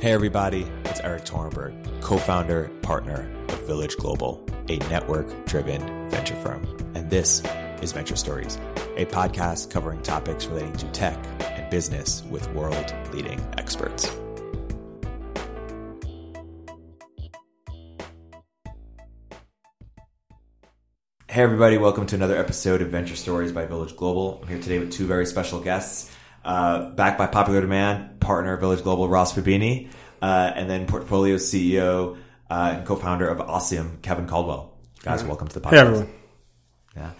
Hey, everybody, it's Erik Torenberg, co founder, partner of Village Global, a network driven venture firm. And this is Venture Stories, a podcast covering topics relating to tech and business with world leading experts. Hey, everybody, welcome to another episode of Venture Stories by Village Global. I'm here today with two very special guests. Uh, back by popular demand, partner of Village Global, Ross Fubini, uh, and then portfolio CEO uh, and co-founder of Ossium, Kevin Caldwell. Guys, welcome to the podcast. Hey, everyone. Yeah.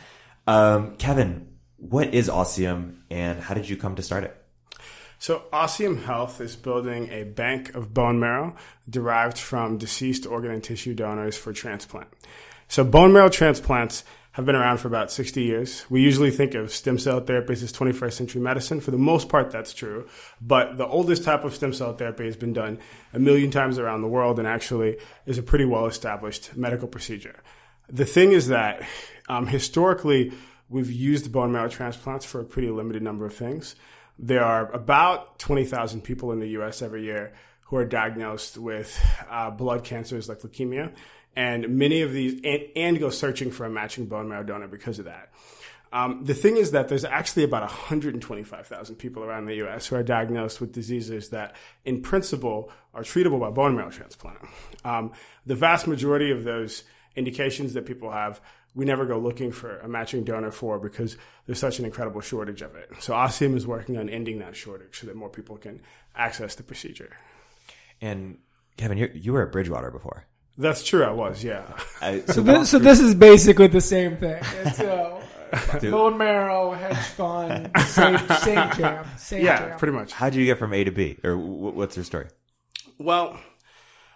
Um, Kevin, what is Ossium and how did you come to start it? So, Ossium Health is building a bank of bone marrow derived from deceased organ and tissue donors for transplant. So, bone marrow transplants have been around for about 60 years. We usually think of stem cell therapies as 21st century medicine. For the most part, that's true. But the oldest type of stem cell therapy has been done a million times around the world and actually is a pretty well established medical procedure. The thing is that um, historically, we've used bone marrow transplants for a pretty limited number of things. There are about 20,000 people in the US every year who are diagnosed with uh, blood cancers like leukemia and many of these and, and go searching for a matching bone marrow donor because of that. Um, the thing is that there's actually about 125,000 people around the U.S. who are diagnosed with diseases that, in principle, are treatable by bone marrow transplant. Um, the vast majority of those indications that people have, we never go looking for a matching donor for because there's such an incredible shortage of it. So Ossium is working on ending that shortage so that more people can access the procedure. And Kevin, you you were at Bridgewater before. That's true. I was, yeah. Uh, So this, so this is basically the same thing. It's uh, bone marrow, hedge fund, same, same jam. Same Yeah, jam. pretty much. how did you get from A to B, or w- what's your story? Well,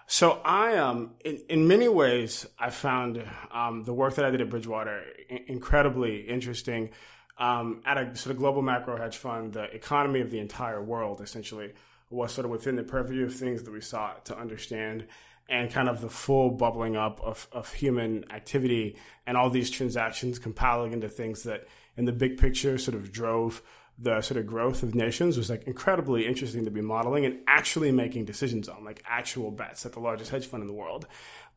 so I um in, in many ways I found um, the work that I did at Bridgewater i- incredibly interesting. Um, at a sort of global macro hedge fund, the economy of the entire world essentially was sort of within the purview of things that we sought to understand and kind of the full bubbling up of, of human activity and all these transactions compiling into things that in the big picture sort of drove the sort of growth of nations was like incredibly interesting to be modeling and actually making decisions on like actual bets at the largest hedge fund in the world.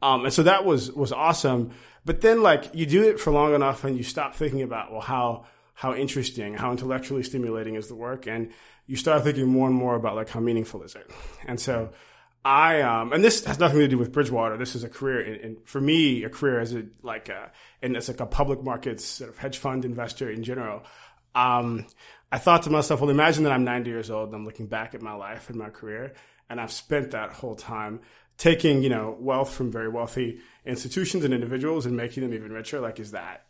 Um, and so that was, was awesome. But then like you do it for long enough and you stop thinking about, well, how, how interesting, how intellectually stimulating is the work. And you start thinking more and more about like how meaningful is it? And so I um, and this has nothing to do with Bridgewater. This is a career, in, for me, a career as a like a and as like a public markets sort of hedge fund investor in general. Um, I thought to myself, well, imagine that I'm 90 years old and I'm looking back at my life and my career, and I've spent that whole time taking you know wealth from very wealthy institutions and individuals and making them even richer. Like, is that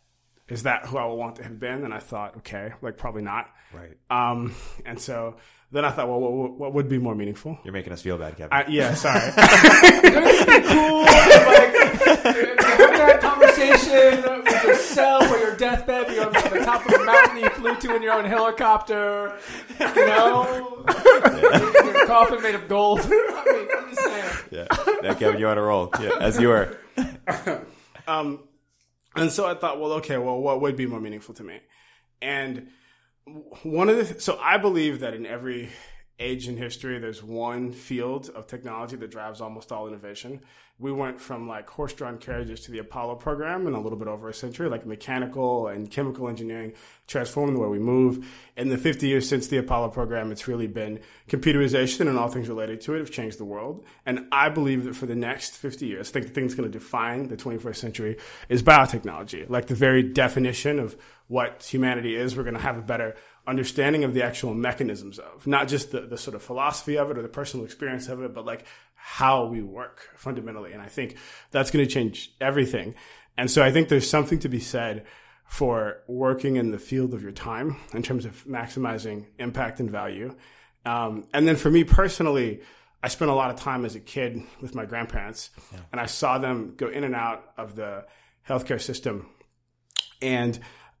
is that who I would want to have been? And I thought, okay, like probably not. Right. Um, and so then I thought, well, what, what would be more meaningful? You're making us feel bad, Kevin. I, yeah, sorry. cool. Like, having that conversation with yourself or your deathbed, you're on the top of a mountain you flew to in your own helicopter. You know, your coffin made of gold. I mean, I'm just saying. yeah. yeah, Kevin, you're on a roll. Yeah, as you were. um, and so I thought, well, okay, well, what would be more meaningful to me? And one of the so I believe that in every age in history, there's one field of technology that drives almost all innovation. We went from like horse-drawn carriages to the Apollo program in a little bit over a century, like mechanical and chemical engineering transforming the way we move. In the 50 years since the Apollo program, it's really been computerization and all things related to it have changed the world. And I believe that for the next 50 years, I think the thing that's going to define the 21st century is biotechnology. Like the very definition of what humanity is, we're going to have a better understanding of the actual mechanisms of not just the, the sort of philosophy of it or the personal experience of it, but like how we work fundamentally. And I think that's going to change everything. And so I think there's something to be said for working in the field of your time in terms of maximizing impact and value. Um, and then for me personally, I spent a lot of time as a kid with my grandparents, and I saw them go in and out of the healthcare system. And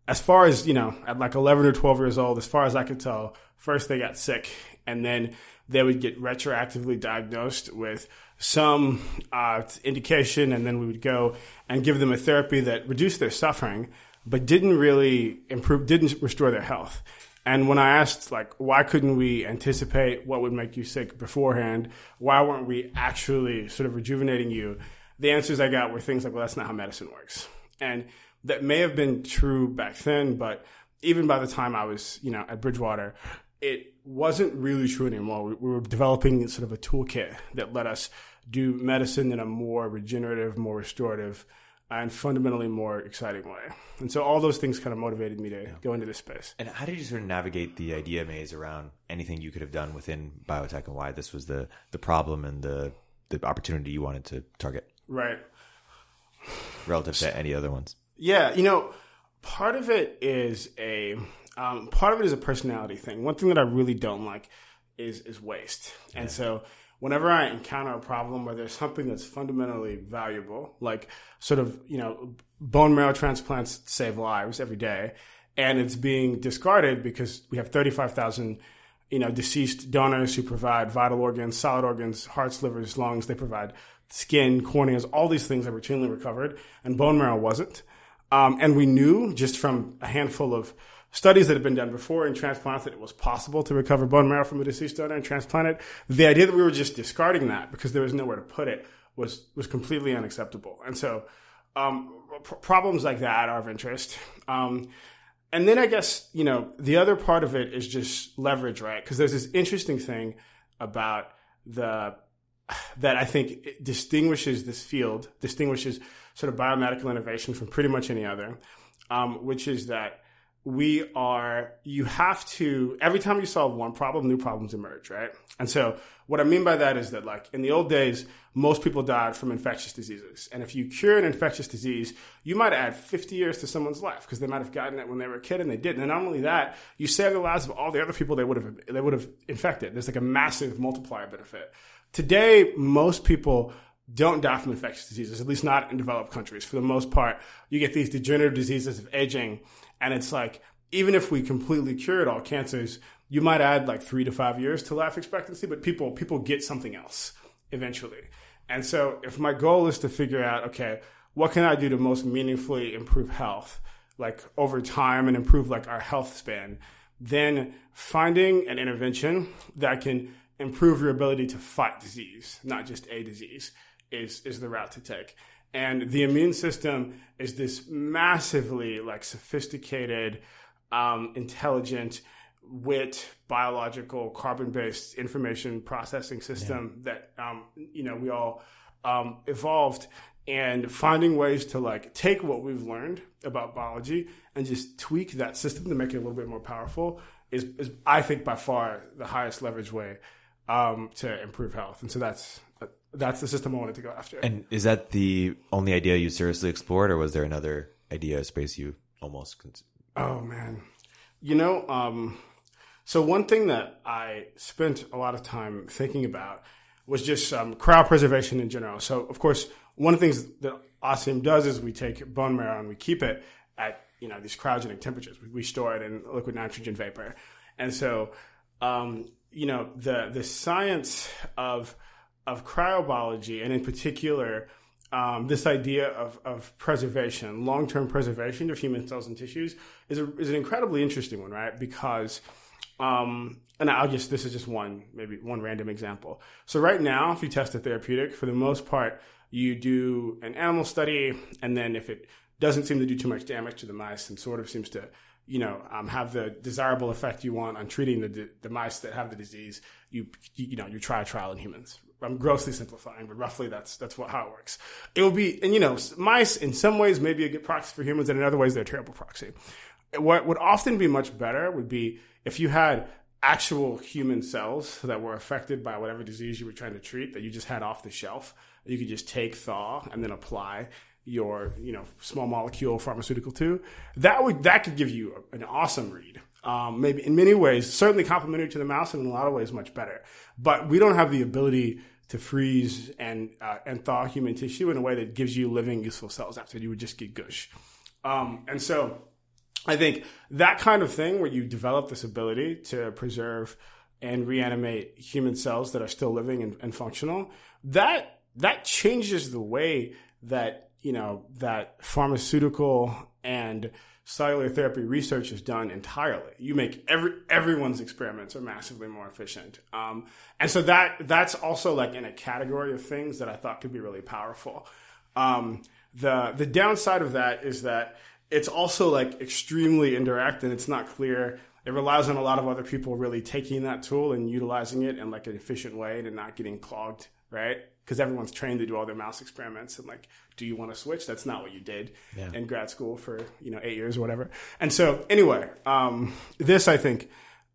as far as you know, at like 11 or 12 years old, as far as I could tell, first they got sick, and then they would get retroactively diagnosed with some uh, indication, and then we would go and give them a therapy that reduced their suffering, but didn't really improve, didn't restore their health. And when I asked, like, why couldn't we anticipate what would make you sick beforehand? Why weren't we actually sort of rejuvenating you? The answers I got were things like, well, that's not how medicine works. And that may have been true back then, but even by the time I was, you know, at Bridgewater, it wasn't really true anymore. We, we were developing sort of a toolkit that let us do medicine in a more regenerative, more restorative, and fundamentally more exciting way. And so all those things kind of motivated me to yeah. go into this space. And how did you sort of navigate the idea maze around anything you could have done within biotech and why this was the the problem and the the opportunity you wanted to target? Right. Relative to any other ones. Yeah, you know, part of it is a um, part of it is a personality thing. One thing that I really don't like is is waste, yeah. and so whenever I encounter a problem where there's something that's fundamentally valuable, like sort of, you know, bone marrow transplants save lives every day, and it's being discarded because we have 35,000, you know, deceased donors who provide vital organs, solid organs, hearts, livers, lungs. They provide skin, corneas, all these things are routinely recovered, and bone marrow wasn't. Um, and we knew just from a handful of studies that had been done before in transplants that it was possible to recover bone marrow from a deceased donor and transplant it. The idea that we were just discarding that because there was nowhere to put it was was completely unacceptable. And so, um, pr- problems like that are of interest. Um, and then I guess you know the other part of it is just leverage, right? Because there's this interesting thing about the that I think distinguishes this field, distinguishes sort of biomedical innovation from pretty much any other, um, which is that we are you have to every time you solve one problem new problems emerge right? And so what i mean by that is that like in the old days most people died from infectious diseases. And if you cure an infectious disease you might add 50 years to someone's life because they might have gotten it when they were a kid and they didn't. And not only that you save the lives of all the other people they would have they would have infected. There's like a massive multiplier benefit today most people don't die from infectious diseases, at least not in developed countries. For the most part, you get these degenerative diseases of aging and it's like, even if we completely cured all cancers, you might add like three to five years to life expectancy, but people people get something else eventually. And so if my goal is to figure out, okay, what can I do to most meaningfully improve health, like over time and improve like our health span, then finding an intervention that can improve your ability to fight disease, not just a disease, is is the route to take. And the immune system is this massively like sophisticated, um, intelligent, wit, biological, carbon-based information processing system yeah. that um, you know we all um, evolved. And finding ways to like take what we've learned about biology and just tweak that system to make it a little bit more powerful is, is I think, by far the highest leverage way um, to improve health. And so that's that's the system I wanted to go after. And is that the only idea you seriously explored, or was there another idea space you almost? Oh man, you know, um, so one thing that I spent a lot of time thinking about was just um, cryopreservation in general. So of course, one of the things that Ossium does is we take bone marrow and we keep it at you know these cryogenic temperatures. We, we store it in liquid nitrogen vapor, and so um, you know the the science of of cryobiology, and in particular, um, this idea of, of preservation, long term preservation of human cells and tissues, is, a, is an incredibly interesting one, right? Because, um, and I'll just, this is just one, maybe one random example. So, right now, if you test a therapeutic, for the most part, you do an animal study, and then if it doesn't seem to do too much damage to the mice and sort of seems to you know, um, have the desirable effect you want on treating the, the mice that have the disease, you, you know, you try a trial in humans, I'm grossly simplifying, but roughly that's that's what how it works. It will be, and you know, mice in some ways may be a good proxy for humans, and in other ways they're a terrible proxy. What would often be much better would be if you had actual human cells that were affected by whatever disease you were trying to treat that you just had off the shelf. You could just take thaw and then apply your you know small molecule pharmaceutical to. That would that could give you an awesome read um, maybe in many ways, certainly complementary to the mouse, and in a lot of ways, much better. But we don't have the ability to freeze and uh, and thaw human tissue in a way that gives you living useful cells after you would just get gush. Um, and so, I think that kind of thing where you develop this ability to preserve and reanimate human cells that are still living and, and functional, that that changes the way that you know that pharmaceutical and cellular therapy research is done entirely. You make every everyone's experiments are massively more efficient, um, and so that that's also like in a category of things that I thought could be really powerful. Um, the the downside of that is that it's also like extremely indirect and it's not clear. It relies on a lot of other people really taking that tool and utilizing it in like an efficient way and not getting clogged, right? Because everyone's trained to do all their mouse experiments and like, do you want to switch? That's not what you did Yeah. in grad school for you know eight years or whatever. And so anyway, um, this I think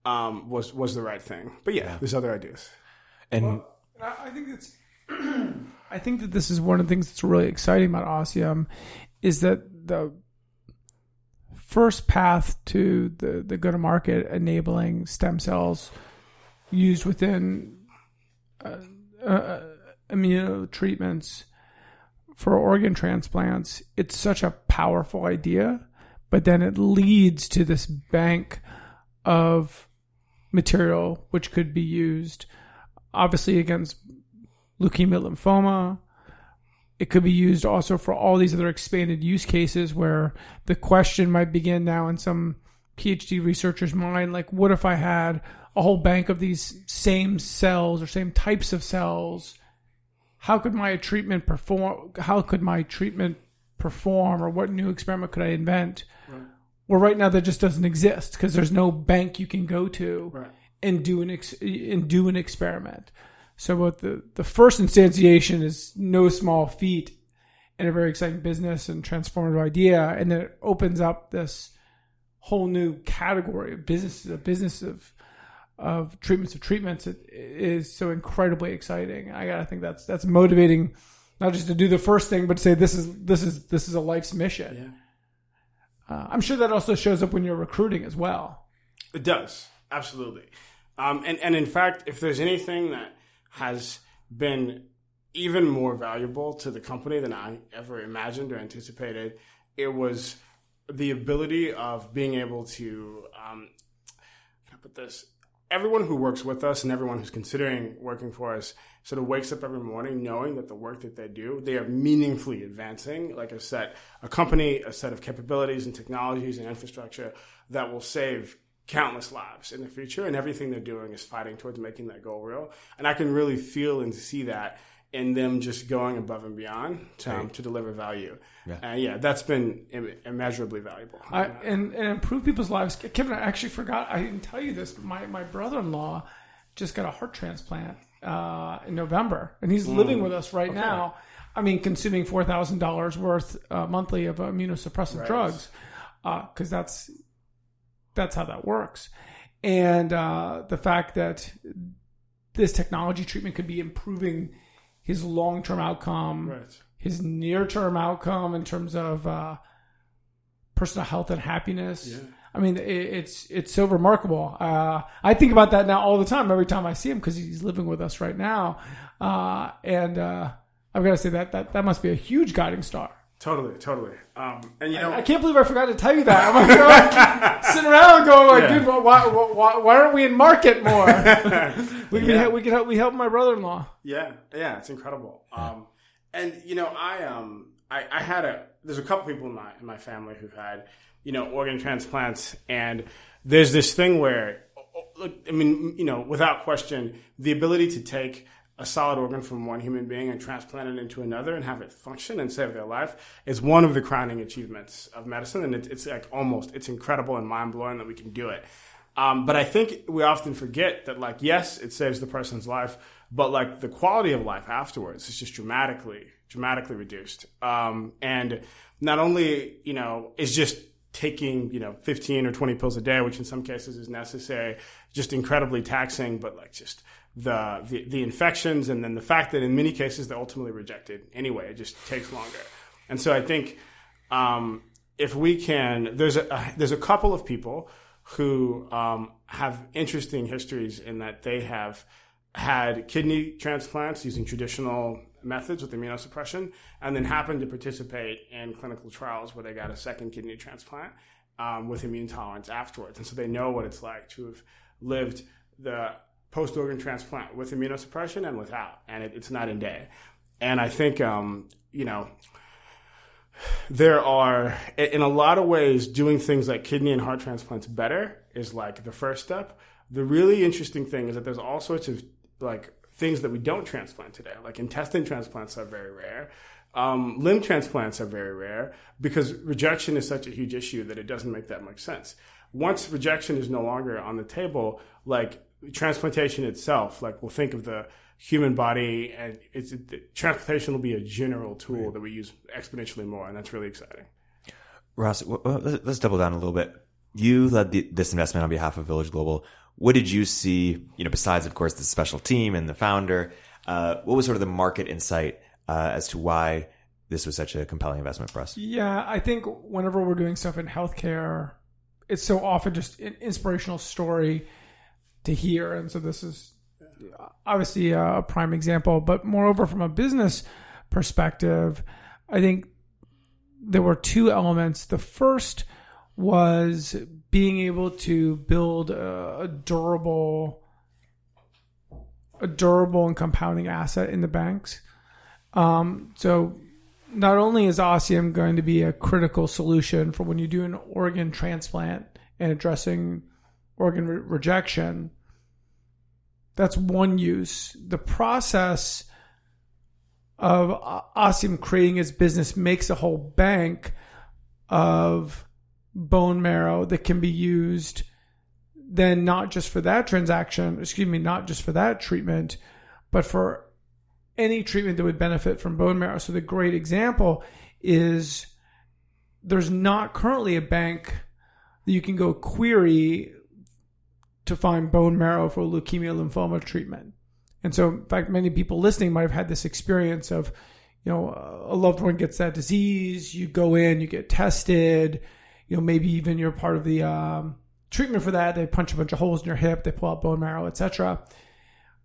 um, was was the right thing. But yeah, there's other ideas. And I I think it's. I think that this is one of the things that's really exciting about Ossium, is that the first path to the the go to market enabling stem cells used within uh, uh, immuno treatments for organ transplants. It's such a powerful idea, but then it leads to this bank of material which could be used obviously against leukemia lymphoma it could be used also for all these other expanded use cases where the question might begin now in some phd researcher's mind like what if i had a whole bank of these same cells or same types of cells how could my treatment perform how could my treatment perform or what new experiment could i invent well right now that just doesn't exist because there's no bank you can go to Right. and do an ex- and do an experiment. So what the the first instantiation is no small feat and a very exciting business and transformative idea, and then it opens up this whole new category of business, a business of of treatments of treatments. It is so incredibly exciting. I gotta think that's that's motivating, not just to do the first thing, but to say this is this is this is a life's mission. Yeah. Uh, I'm sure that also shows up when you're recruiting as well. It does absolutely, um, and and in fact, if there's anything that has been even more valuable to the company than I ever imagined or anticipated, it was the ability of being able to um, how can I put this. Everyone who works with us and everyone who's considering working for us sort of wakes up every morning knowing that the work that they do, they are meaningfully advancing, like I said, a company, a set of capabilities and technologies and infrastructure that will save countless lives in the future. And everything they're doing is fighting towards making that goal real. And I can really feel and see that in them just going above and beyond to, um, to deliver value. Yeah. And yeah, that's been Im- immeasurably valuable. I, and, and improve people's lives. Kevin, I actually forgot. I didn't tell you this. My my brother in law just got a heart transplant uh, in November, and he's living with us right now. I mean, consuming four thousand dollars worth uh, monthly of immunosuppressant Right. drugs, because that's that's how that works. And uh, the fact that this technology treatment could be improving his long term outcome right. his near term outcome in terms of uh, personal health and happiness. Yeah. I mean, it, it's it's so remarkable. Uh, I think about that now all the time, every time I see him, because he's living with us right now, uh, and uh, I've got to say that that that must be a huge guiding star. Totally, totally. Um, and you know, I can't believe I forgot to tell you that. I'm like, sitting around going like, Yeah. dude, why, why, why, why aren't we in market more? we can Yeah. help, we can help we help my brother in law. Yeah, yeah, it's incredible. Um, and you know, I um, I, I had a there's a couple people in my in my family who've had you know organ transplants, and there's this thing where, look, I mean, you know, without question, the ability to take a solid organ from one human being and transplant it into another and have it function and save their life is one of the crowning achievements of medicine, and it, it's like almost it's incredible and mind blowing that we can do it. Um, but I think we often forget that, like, yes, it saves the person's life, but like the quality of life afterwards is just dramatically, dramatically reduced. Um, and not only, you know, is just taking, you know, 15 or 20 pills a day, which in some cases is necessary, just incredibly taxing, but like just the, the, the infections and then the fact that in many cases they're ultimately rejected anyway, it just takes longer. And so I think, um, if we can, there's a, there's a couple of people who um, have interesting histories in that they have had kidney transplants using traditional methods with immunosuppression and then happened to participate in clinical trials where they got a second kidney transplant um, with immune tolerance afterwards. And so they know what it's like to have lived the post organ transplant with immunosuppression and without. And it, it's night and day. And I think, um, you know, there are in a lot of ways doing things like kidney and heart transplants better is like the first step. The really interesting thing is that there's all sorts of like things that we don't transplant today. Like intestine transplants are very rare. Um, limb transplants are very rare because rejection is such a huge issue that it doesn't make that much sense. Once rejection is no longer on the table, like transplantation itself, like we'll think of the human body and it's it, transplantation will be a general tool right. that we use exponentially more, and that's really exciting. Ross, let's double down a little bit. You led the, this investment on behalf of Village Global. What did you see? You know, besides of course the special team and the founder, uh, what was sort of the market insight uh, as to why this was such a compelling investment for us? Yeah, I think whenever we're doing stuff in healthcare, it's so often just an inspirational story to hear, and so this is obviously a prime example. But moreover, from a business perspective, I think there were two elements. The first was being able to build a, a durable a durable and compounding asset in the banks. Um, so not only is Ossium going to be a critical solution for when you do an organ transplant and addressing organ re- rejection, that's one use. The process of Ossium creating its business makes a whole bank of bone marrow that can be used then not just for that transaction, excuse me, not just for that treatment, but for any treatment that would benefit from bone marrow. So the great example is there's not currently a bank that you can go query to find bone marrow for leukemia lymphoma treatment. And so, in fact, many people listening might have had this experience of, you know, a loved one gets that disease, you go in, you get tested, you know, maybe even you're part of the um, treatment for that. They punch a bunch of holes in your hip, they pull out bone marrow, etc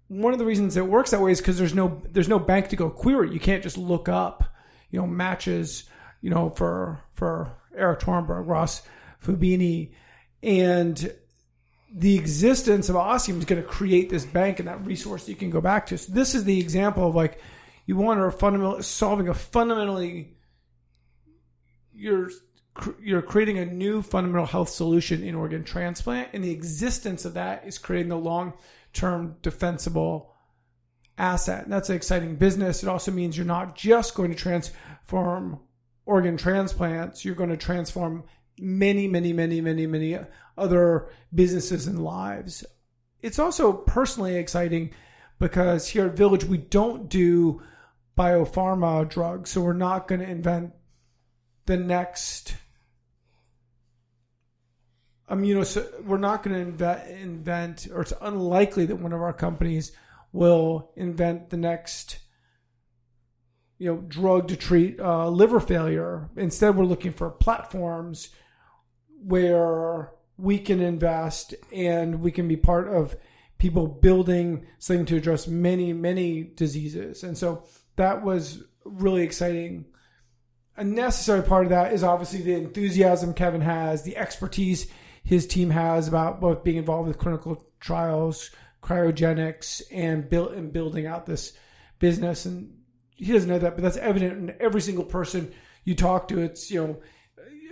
one of the reasons it works that way is because there's no there's no bank to go query. You can't just look up, you know, matches, you know, for for Erik Torenberg, Ross Fubini, and the existence of Ossium is going to create this bank and that resource that you can go back to. So this is the example of like you want to fundamental solving a fundamentally you're you're creating a new fundamental health solution in organ transplant, and the existence of that is creating the long term defensible asset. And that's an exciting business. It also means you're not just going to transform organ transplants, you're going to transform many, many, many, many, many other businesses and lives. It's also personally exciting because here at Village, we don't do biopharma drugs. So we're not going to invent the next immuno we're not going to invent, invent or it's unlikely that one of our companies will invent the next you know drug to treat uh, liver failure instead we're looking for platforms where we can invest and we can be part of people building something to address many many diseases and so that was really exciting a necessary part of that is obviously the enthusiasm kevin has the expertise his team has about both being involved with clinical trials, cryogenics, and build and building out this business. And he doesn't know that, but that's evident in every single person you talk to. It's you know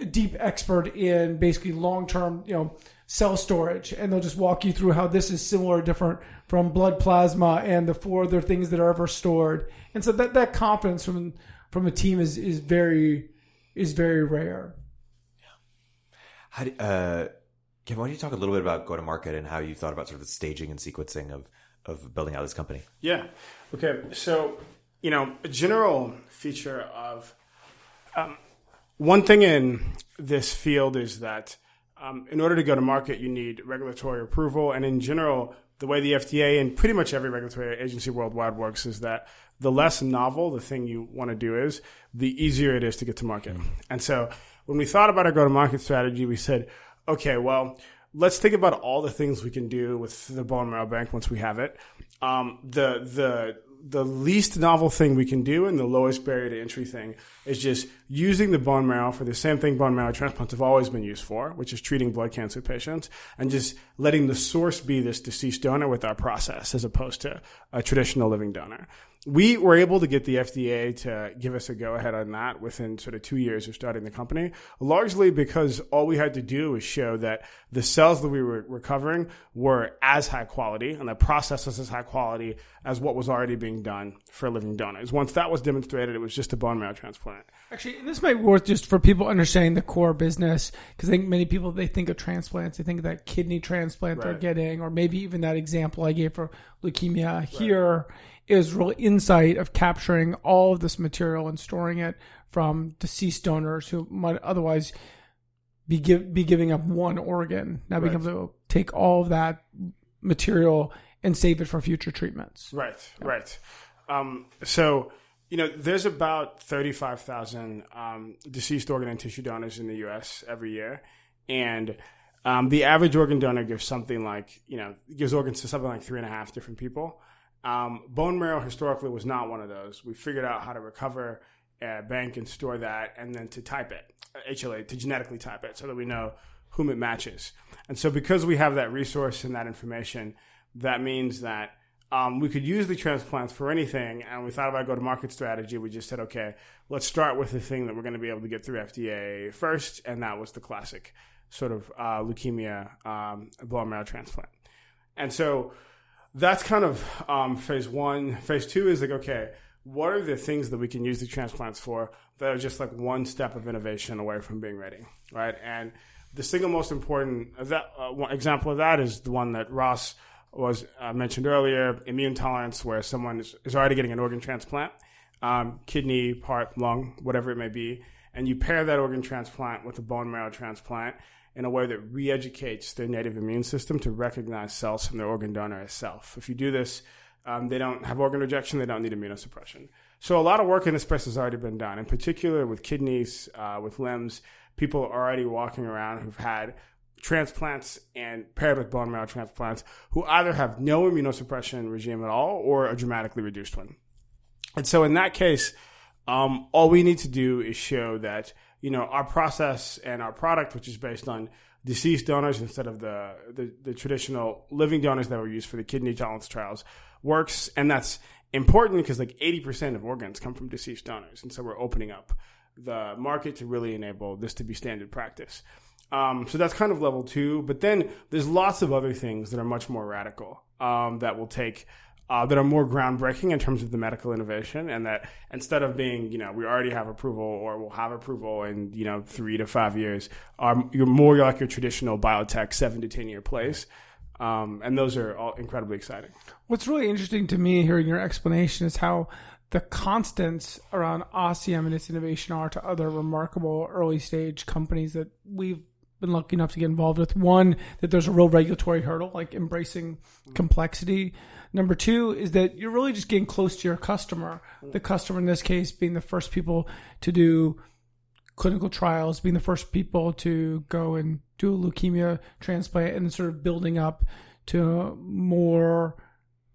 deep expert in basically long term you know cell storage, and they'll just walk you through how this is similar, or different from blood plasma and the four other things that are ever stored. And so that that confidence from from a team is is very is very rare. Yeah. How do, uh, Kevin, why don't you talk a little bit about go to market and how you thought about sort of the staging and sequencing of of building out this company? Yeah. Okay. So, you know, a general feature of um, one thing in this field is that um, in order to go to market, you need regulatory approval. And in general, the way the FDA and pretty much every regulatory agency worldwide works is that the less novel the thing you want to do is, the easier it is to get to market. And so when we thought about our go to market strategy, we said, okay, well, let's think about all the things we can do with the bone marrow bank once we have it. Um, the the the least novel thing we can do and the lowest barrier to entry thing is just using the bone marrow for the same thing bone marrow transplants have always been used for, which is treating blood cancer patients, and just letting the source be this deceased donor with our process as opposed to a traditional living donor. We were able to get the FDA to give us a go ahead on that within sort of two years of starting the company, largely because all we had to do was show that the cells that we were recovering were as high quality and the process was as high quality as what was already being done for living donors. Once that was demonstrated, it was just a bone marrow transplant. Actually, this might be worth just for people understanding the core business because I think many people they think of transplants, they think of that kidney transplant they're getting, or maybe even that example I gave for leukemia. Here is real insight of capturing all of this material and storing it from deceased donors who might otherwise be give, be giving up one organ. Now being Right. able to take all of that material and save it for future treatments. Right, right. Um, so, you know, there's about 35,000 um, deceased organ and tissue donors in the U.S. every year. And um, the average organ donor gives something like, you know, gives organs to something like three and a half different people. Um, bone marrow historically was not one of those. We figured out how to recover, uh, bank, and store that, and then to type it, HLA, to genetically type it so that we know whom it matches. And so, because we have that resource and that information, that means that um, we could use the transplants for anything. And we thought about go to market strategy. We just said, okay, let's start with the thing that we're going to be able to get through FDA first, and that was the classic sort of uh, leukemia um, bone marrow transplant. And so that's kind of um, phase one. Phase two is like, okay, what are the things that we can use the transplants for that are just like one step of innovation away from being ready, right? And the single most important that uh, example of that is the one that Ross was uh, mentioned earlier: immune tolerance, where someone is, is already getting an organ transplant, um, kidney, heart, lung, whatever it may be, and you pair that organ transplant with a bone marrow transplant in a way that re-educates their native immune system to recognize cells from their organ donor as self. If you do this, um, they don't have organ rejection. They don't need immunosuppression. So a lot of work in this space has already been done, in particular with kidneys, uh, with limbs. People are already walking around who've had transplants and paired with bone marrow transplants who either have no immunosuppression regime at all or a dramatically reduced one. And so in that case, um, all we need to do is show that you know our process and our product, which is based on deceased donors instead of the the, the traditional living donors that were used for the kidney tolerance trials, works, and that's important because like eighty percent of organs come from deceased donors, and so we're opening up the market to really enable this to be standard practice. Um, so that's kind of level two. But then there's lots of other things that are much more radical um, that will take. Uh, that are more groundbreaking in terms of the medical innovation, and that instead of being, you know, we already have approval or we'll have approval in, you know, three to five years, um, you're more like your traditional biotech seven to ten year place, um, and those are all incredibly exciting. What's really interesting to me hearing your explanation is how the constants around Ossium and its innovation are to other remarkable early stage companies that we've been lucky enough to get involved with. One, that there's a real regulatory hurdle, like embracing complexity. Number two is that you're really just getting close to your customer. The customer in this case being the first people to do clinical trials, being the first people to go and do a leukemia transplant, and sort of building up to more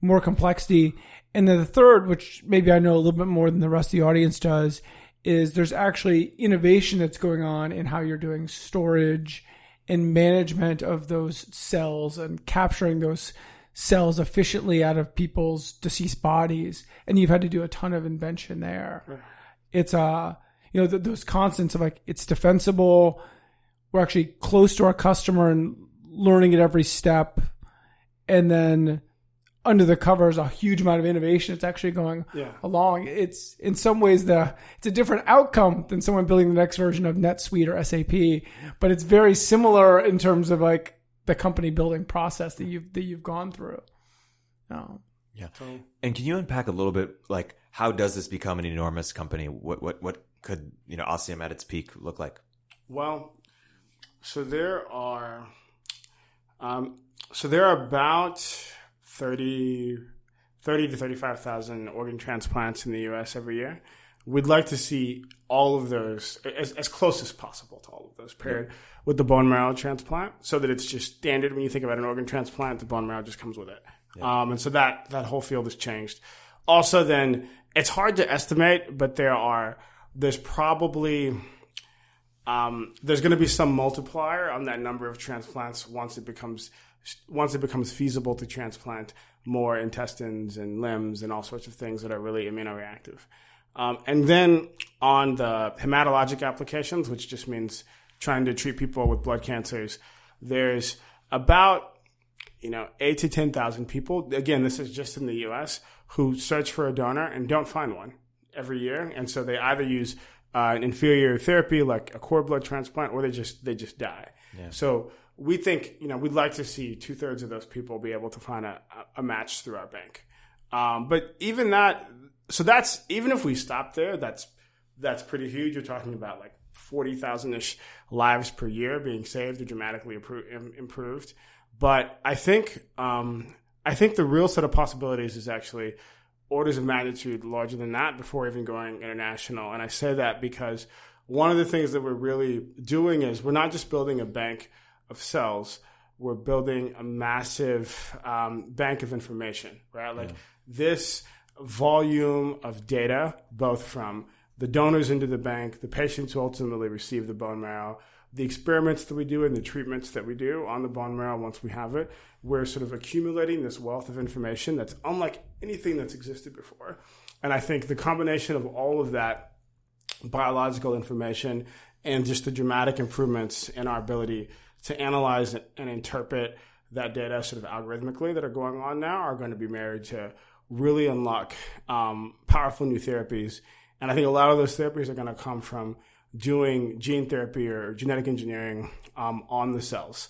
more complexity. And then the third, which maybe I know a little bit more than the rest of the audience does, is there's actually innovation that's going on in how you're doing storage and management of those cells and capturing those cells efficiently out of people's deceased bodies. And you've had to do a ton of invention there. It's uh you know th- those constants of like it's defensible. We're actually close to our customer and learning at every step, and then under the covers a huge amount of innovation it's actually going Yeah. along it's in some ways the it's a different outcome than someone building the next version of netsuite or sap but it's very similar in terms of like the company building process that you've that you've gone through oh. Yeah. And can you unpack a little bit like how does this become an enormous company? What what what could, you know, Ossium at its peak look like? Well, so there are, um, so there are about 30, 30 to 35,000 organ transplants in the U.S. every year. We'd like to see all of those as, as close as possible to all of those paired with the bone marrow transplant so that it's just standard. When you think about an organ transplant, the bone marrow just comes with it. Um, and so that, that whole field has changed. Also, then it's hard to estimate, but there are, there's probably, um, there's going to be some multiplier on that number of transplants once it becomes once it becomes feasible to transplant more intestines and limbs and all sorts of things that are really immunoreactive. Um, and then on the hematologic applications, which just means trying to treat people with blood cancers, there's about you know eight to ten thousand people. Again, this is just in the U.S. who search for a donor and don't find one every year, and so they either use uh, an inferior therapy like a cord blood transplant, or they just they just die. Yeah. So we think you know we'd like to see two thirds of those people be able to find a, a match through our bank. Um, but even that, so that's even if we stop there, that's that's pretty huge. You're talking about like forty thousand ish lives per year being saved or dramatically improved. But I think um, I think the real set of possibilities is actually orders of magnitude larger than that before even going international. And I say that because one of the things that we're really doing is we're not just building a bank of cells, we're building a massive um, bank of information, right? Like yeah. this volume of data, both from the donors into the bank, the patients who ultimately receive the bone marrow, the experiments that we do and the treatments that we do on the bone marrow once we have it, we're sort of accumulating this wealth of information that's unlike anything that's existed before. And I think the combination of all of that biological information and just the dramatic improvements in our ability to analyze and interpret that data sort of algorithmically that are going on now are going to be married to really unlock um, powerful new therapies. And I think a lot of those therapies are going to come from doing gene therapy or genetic engineering um, on the cells.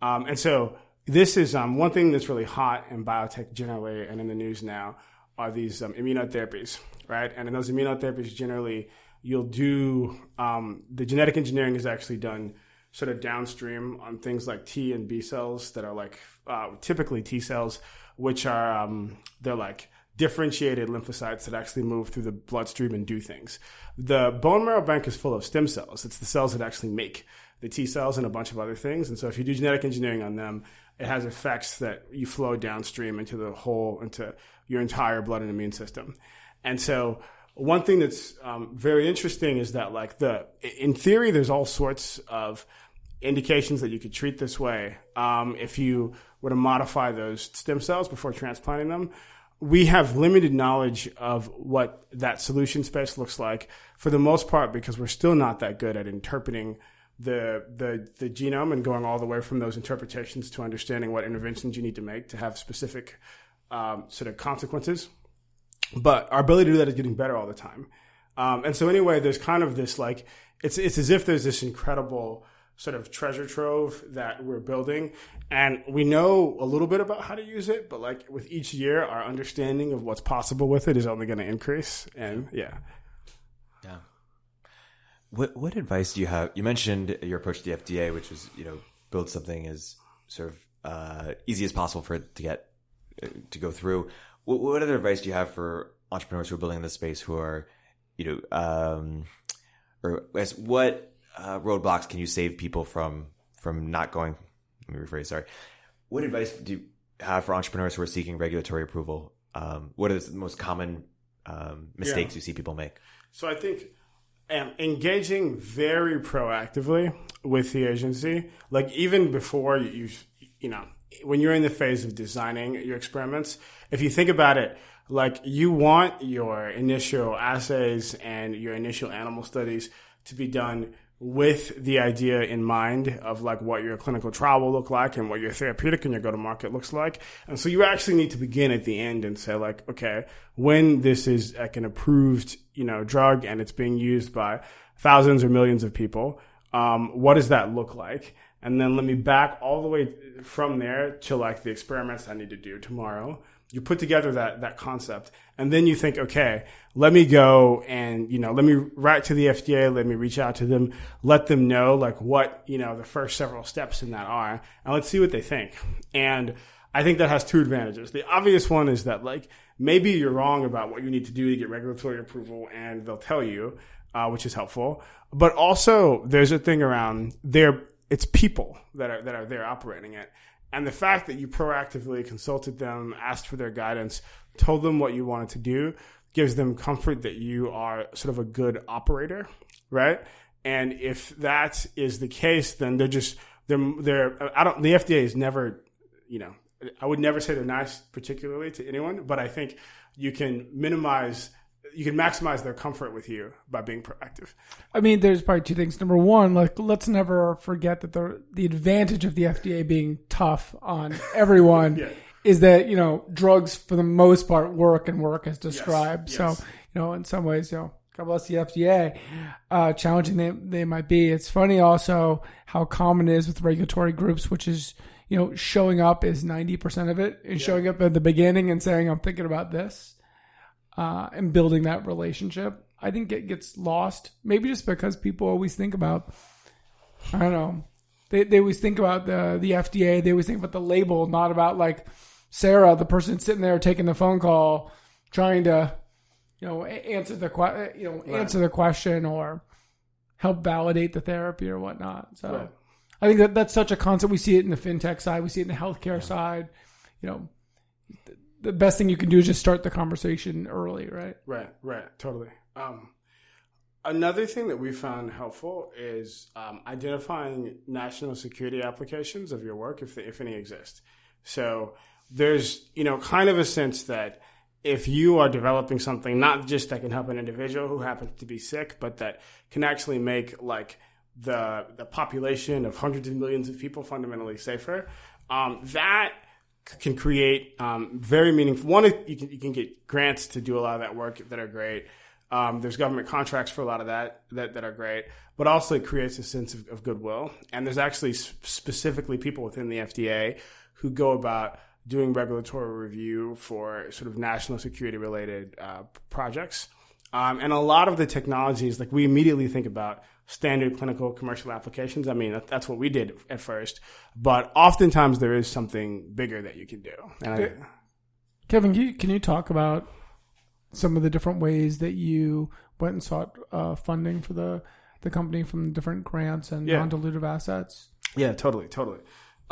Um, and so this is um, one thing that's really hot in biotech generally and in the news now are these um, immunotherapies, right? And in those immunotherapies, generally, you'll do um, the genetic engineering is actually done sort of downstream on things like T and B cells that are like uh, typically T cells, which are um, they're like differentiated lymphocytes that actually move through the bloodstream and do things. The bone marrow bank is full of stem cells. It's the cells that actually make the T cells and a bunch of other things. And so if you do genetic engineering on them, it has effects that you flow downstream into the whole, into your entire blood and immune system. And so one thing that's um, very interesting is that like the, in theory, there's all sorts of indications that you could treat this way um, if you were to modify those stem cells before transplanting them we have limited knowledge of what that solution space looks like for the most part because we're still not that good at interpreting the the the genome and going all the way from those interpretations to understanding what interventions you need to make to have specific um, sort of consequences. But our ability to do that is getting better all the time. Um, and so anyway, there's kind of this like it's it's as if there's this incredible sort of treasure trove that we're building. And we know a little bit about how to use it, but like with each year, our understanding of what's possible with it is only going to increase. And yeah. Yeah. What, what advice do you have? You mentioned your approach to the FDA, which was, you know, build something as sort of uh, easy as possible for it to get uh, to go through. What, what other advice do you have for entrepreneurs who are building in this space who are, you know, um, or as what uh, roadblocks can you save people from from not going? Let me rephrase. Sorry. What advice do you have for entrepreneurs who are seeking regulatory approval? Um, what are the most common um, mistakes yeah. you see people make? So I think um, engaging very proactively with the agency, like even before you, you know, when you're in the phase of designing your experiments, if you think about it, like you want your initial assays and your initial animal studies to be done with the idea in mind of like what your clinical trial will look like and what your therapeutic and your go to market looks like. And so you actually need to begin at the end and say like, okay, when this is like an approved, you know, drug and it's being used by thousands or millions of people, um, what does that look like? And then let me back all the way from there to like the experiments I need to do tomorrow you put together that that concept and then you think okay let me go and you know let me write to the fda let me reach out to them let them know like what you know the first several steps in that are and let's see what they think. And i think that has two advantages. The obvious one is that like maybe you're wrong about what you need to do to get regulatory approval and they'll tell you uh, which is helpful. But also there's a thing around there it's people that are that are there operating it. And the fact that you proactively consulted them, asked for their guidance, told them what you wanted to do, gives them comfort that you are sort of a good operator, right? And if that is the case, then they're just they're they're I don't the FDA is never you know I would never say they're nice particularly to anyone, but I think you can minimize you can maximize their comfort with you by being proactive. I mean, there's probably two things. Number one, like let's never forget that the the advantage of the FDA being tough on everyone Yeah. Is that you know drugs for the most part work and work as described. yes. So you know, in some ways, you know, God bless the FDA. Uh, challenging they they might be. It's funny also how common it is with regulatory groups, which is you know showing up is ninety percent of it, and showing up at the beginning and saying I'm thinking about this uh, and building that relationship. I think it gets lost, maybe just because people always think about, I don't know, they, they always think about the the FDA, they always think about the label, not about like Sarah, the person sitting there taking the phone call, trying to, you know, answer the que- you know answer the question or help validate the therapy or whatnot. So. Right. I think that that's such a concept. We see it in the fintech side. We see it in the healthcare side. You know, th- the best thing you can do is just start the conversation early, right? Right, right, totally. Um, another thing that we found helpful is um, identifying national security applications of your work, if if any exist. So there's you know kind of a sense that if you are developing something not just that can help an individual who happens to be sick, but that can actually make like the the population of hundreds of millions of people fundamentally safer, um, that can create um, very meaningful. One, you can you can get grants to do a lot of that work that are great. Um, there's government contracts for a lot of that that, that are great, but also it creates a sense of, of goodwill. And there's actually s- specifically people within the FDA who go about doing regulatory review for sort of national security related uh, projects. Um, and a lot of the technologies, like we immediately think about standard clinical commercial applications. I mean, that's what we did at first, but oftentimes there is something bigger that you can do. And I, Kevin, can you, can you talk about some of the different ways that you went and sought uh, funding for the the company from different grants and Yeah. non-dilutive assets? yeah, totally, totally.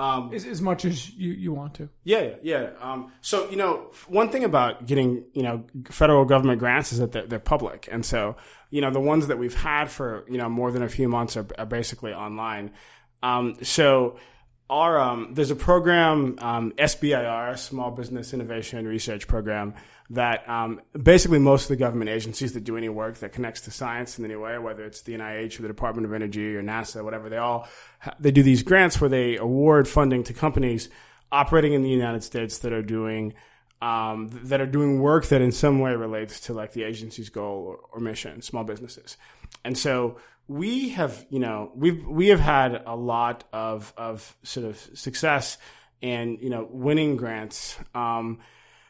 Um, As, as much as you, you want to. Yeah, yeah, yeah. Um, so you know, one thing about getting you know federal government grants is that they're, they're public, and so you know the ones that we've had for you know more than a few months are, are basically online. Um, so our um, there's a program um, SBIR, Small Business Innovation Research Program, that um, basically most of the government agencies that do any work that connects to science in any way, whether it's the NIH or the Department of Energy or NASA, whatever, they all they do these grants where they award funding to companies operating in the United States that are doing um, that are doing work that in some way relates to like the agency's goal or, or mission, small businesses. And so we have, you know, we've we have had a lot of of sort of success and you know winning grants. Um,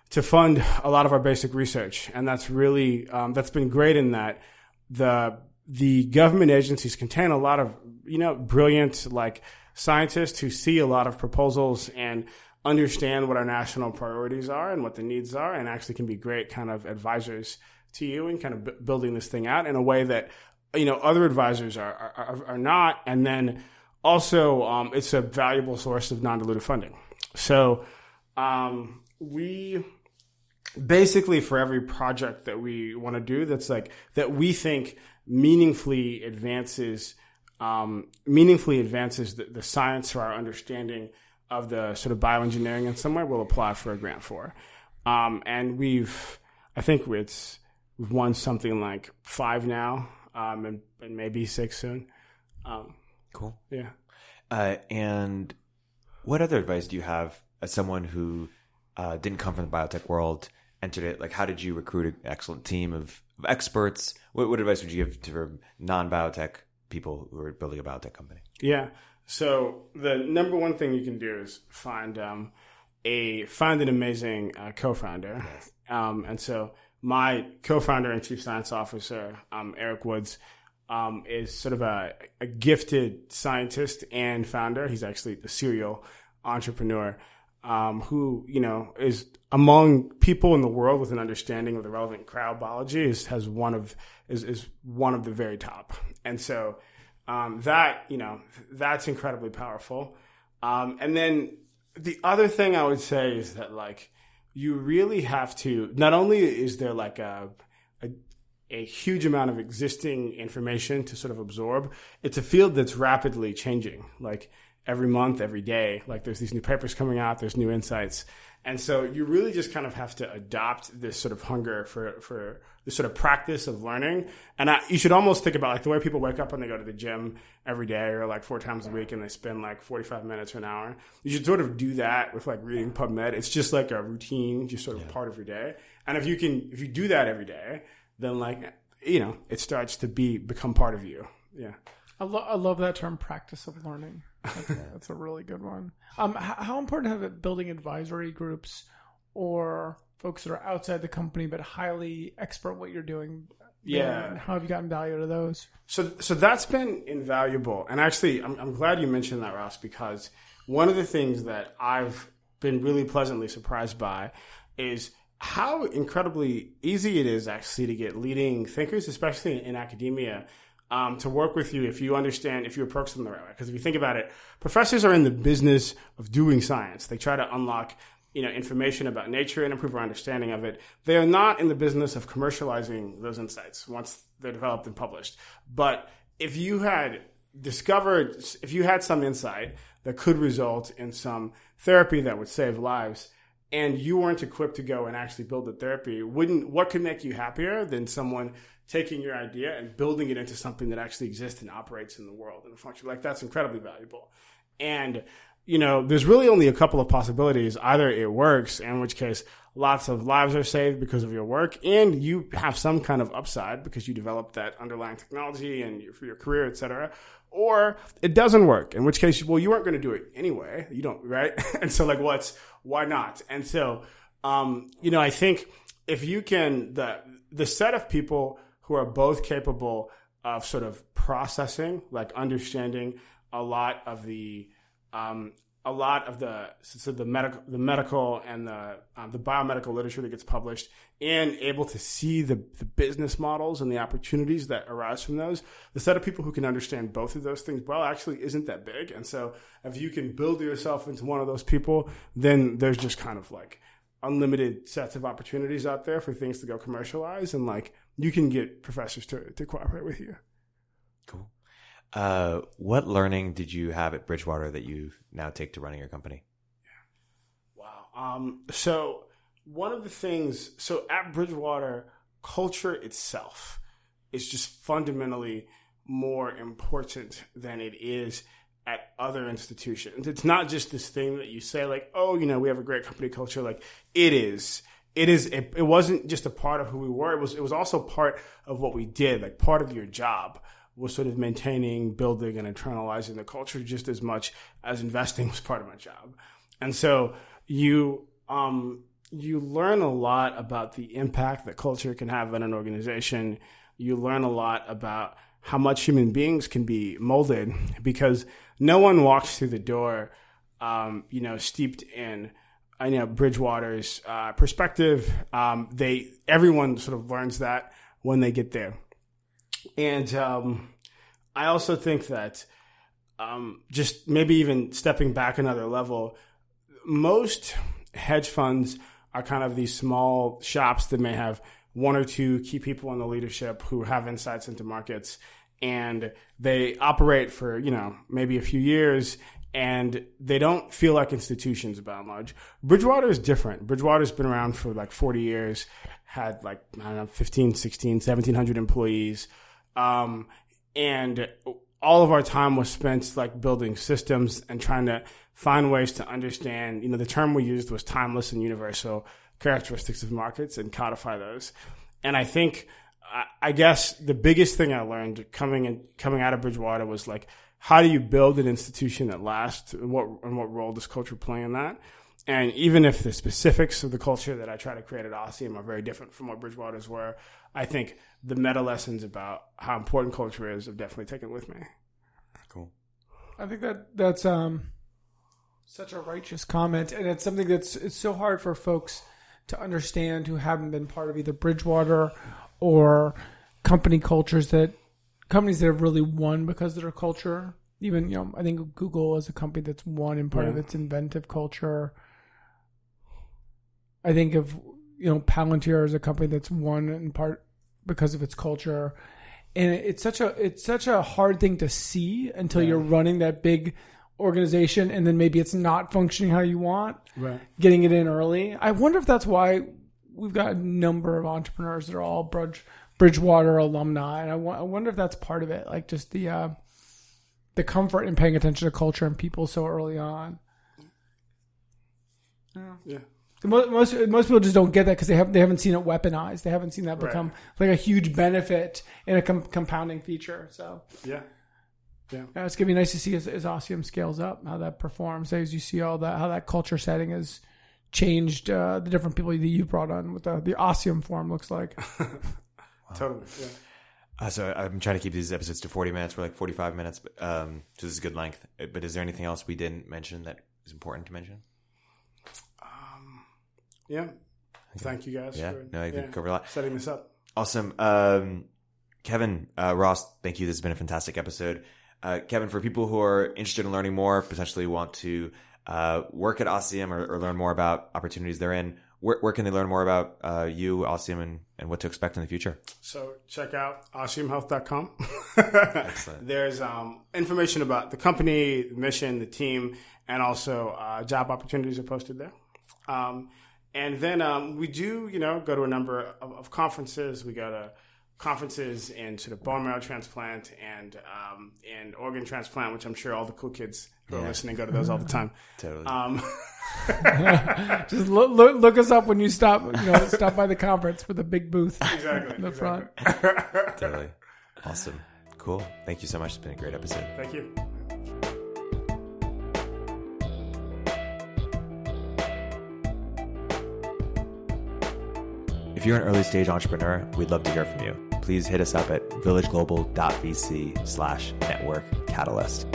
to fund a lot of our basic research, and that's really um, that's been great in that the the government agencies contain a lot of you know brilliant like scientists who see a lot of proposals and understand what our national priorities are and what the needs are, and actually can be great kind of advisors to you and kind of b- building this thing out in a way that you know other advisors are are, are- not, and then also um, it's a valuable source of non-dilutive funding. So um, we basically for every project that we want to do that's like that we think meaningfully advances um, meaningfully advances the, the science or our understanding of the sort of bioengineering in some way we'll apply for a grant for. Um, and we've i think it's we've won something like five now um, and, and maybe six soon um, Cool. yeah Uh, and what other advice do you have as someone who uh, didn't come from the biotech world, entered it? Like, how did you recruit an excellent team of, of experts? What, what advice would you give to non-biotech people who are building a biotech company? Yeah. So the number one thing you can do is find um, a find an amazing uh, co-founder. Um, and so my co-founder and chief science officer, um, Erik Woods, um, is sort of a, a gifted scientist and founder. He's actually the serial entrepreneur um, who you know is among people in the world with an understanding of the relevant cryobiology is has one of is, is one of the very top. And so um, that you know that's incredibly powerful. Um, and then the other thing I would say is that like you really have to not only is there like a, a a huge amount of existing information to sort of absorb. It's a field that's rapidly changing. Like every month, every day, like there's these new papers coming out, there's new insights. And so you really just kind of have to adopt this sort of hunger for, for this sort of practice of learning. And I, you should almost think about like the way people wake up when they go to the gym every day or like four times a week and they spend like 45 minutes or an hour. You should sort of do that with like reading PubMed. It's just like a routine, just sort of part of your day. And if you can, if you do that every day, then like, you know, it starts to be, become part of you. Yeah. I, lo- I love that term, practice of learning. That's a, that's a really good one. Um, h- how important have it building advisory groups or folks that are outside the company but highly expert what you're doing? Yeah. How have you gotten value to those? So, so that's been invaluable. And actually, I'm, I'm glad you mentioned that, Ross, because one of the things that I've been really pleasantly surprised by is how incredibly easy it is actually to get leading thinkers, especially in academia, um, to work with you if you understand, if you approach them the right way. Because if you think about it, professors are in the business of doing science. They try to unlock you know information about nature and improve our understanding of it. They are not in the business of commercializing those insights once they're developed and published. But if you had discovered, if you had some insight that could result in some therapy that would save lives, and you weren't equipped to go and actually build the therapy, wouldn't what could make you happier than someone taking your idea and building it into something that actually exists and operates in the world and function like that's incredibly valuable. And you know, there's really only a couple of possibilities. Either it works, in which case lots of lives are saved because of your work, and you have some kind of upside because you developed that underlying technology and for your career, et cetera. Or it doesn't work, in which case, well, you weren't going to do it anyway. You don't, right? and so, like, what's why not? And so, um, you know, I think if you can the the set of people who are both capable of sort of processing, like understanding a lot of the um, a lot of the so the medical the medical and the um, the biomedical literature that gets published and able to see the, the business models and the opportunities that arise from those. The set of people who can understand both of those things well actually isn't that big. And so if you can build yourself into one of those people then there's just kind of like unlimited sets of opportunities out there for things to go commercialize and like you can get professors to, to cooperate with you Cool. Uh, what learning did you have at Bridgewater that you now take to running your company? Yeah. Wow. Um, so one of the things, so at Bridgewater, culture itself is just fundamentally more important than it is at other institutions. It's not just this thing that you say like, oh, you know, we have a great company culture. Like it is. It is. It, it wasn't just a part of who we were. It was. It was also part of what we did. Like part of your job was sort of maintaining, building, and internalizing the culture just as much as investing was part of my job. And so you um, you learn a lot about the impact that culture can have in an organization. You learn a lot about how much human beings can be molded because no one walks through the door, um, you know, steeped in I know Bridgewater's uh, perspective. Um, they everyone sort of learns that when they get there, and um, I also think that um, just maybe even stepping back another level, most hedge funds are kind of these small shops that may have one or two key people in the leadership who have insights into markets and they operate for you know maybe a few years and they don't feel like institutions by and large. Bridgewater is different. Bridgewater's been around for like 40 years, had like, I don't know, 15, 16, 1700 employees. Um, and all of our time was spent like building systems and trying to find ways to understand, you know, the term we used was timeless and universal characteristics of markets and codify those. And I think, I guess the biggest thing I learned coming in, coming out of Bridgewater was like, how do you build an institution that lasts and what, and what role does culture play in that? And even if the specifics of the culture that I try to create at Ossium are very different from what Bridgewater's were, I think the meta lessons about how important culture is have definitely taken with me. Cool. I think that that's um such a righteous comment, and it's something that's it's so hard for folks to understand who haven't been part of either Bridgewater or company cultures that companies that have really won because of their culture. Even you know, I think Google is a company that's won in part of its inventive culture. I think of you know Palantir is a company that's won in part because of its culture. And it's such a it's such a hard thing to see until you're running that big organization and then maybe it's not functioning how you want. Right. Getting it in early. I wonder if that's why we've got a number of entrepreneurs that are all Bridge, Bridgewater alumni. And I, wonder if that's part of it, like just the uh, the comfort in paying attention to culture and people so early on. Yeah. The mo- Most most people just don't get that because they haven't they haven't seen it weaponized. They haven't seen that become like a huge benefit and a com- compounding feature. So Yeah. yeah, it's gonna be nice to see as, as scales up how that performs. As you see all that how that culture setting has changed uh, the different people that you brought on what the the form looks like. Totally. Yeah. Uh, so I'm trying to keep these episodes to 40 minutes. We're like 45 minutes, but um, so this is good length. Uh, But is there anything else we didn't mention that is important to mention? Um, Yeah. Thank you guys Yeah, for no, I think we covered a lot. setting this up. Awesome. Um, Kevin, uh, Ross, thank you. This has been a fantastic episode. Uh, Kevin, for people who are interested in learning more, potentially want to uh, work at Ossium or, or learn more about opportunities they're in, where, where can they learn more about uh, you, Ossium, and, and what to expect in the future? So check out ossiumhealth.com. Excellent. There's um, information about the company, the mission, the team, and also uh, job opportunities are posted there. Um, and then um, we do, you know, go to a number of, of conferences. We go to conferences in sort of bone marrow transplant and um, and organ transplant, which I'm sure all the cool kids who are listening go to those all the time. Totally. Um, just look, look look us up when you stop you know stop by the conference for the big booth exactly. in the front. totally. Awesome. Cool. Thank you so much. It's been a great episode. Thank you. If you're an early stage entrepreneur, we'd love to hear from you. Please hit us up at villageglobal.vc slash network catalyst.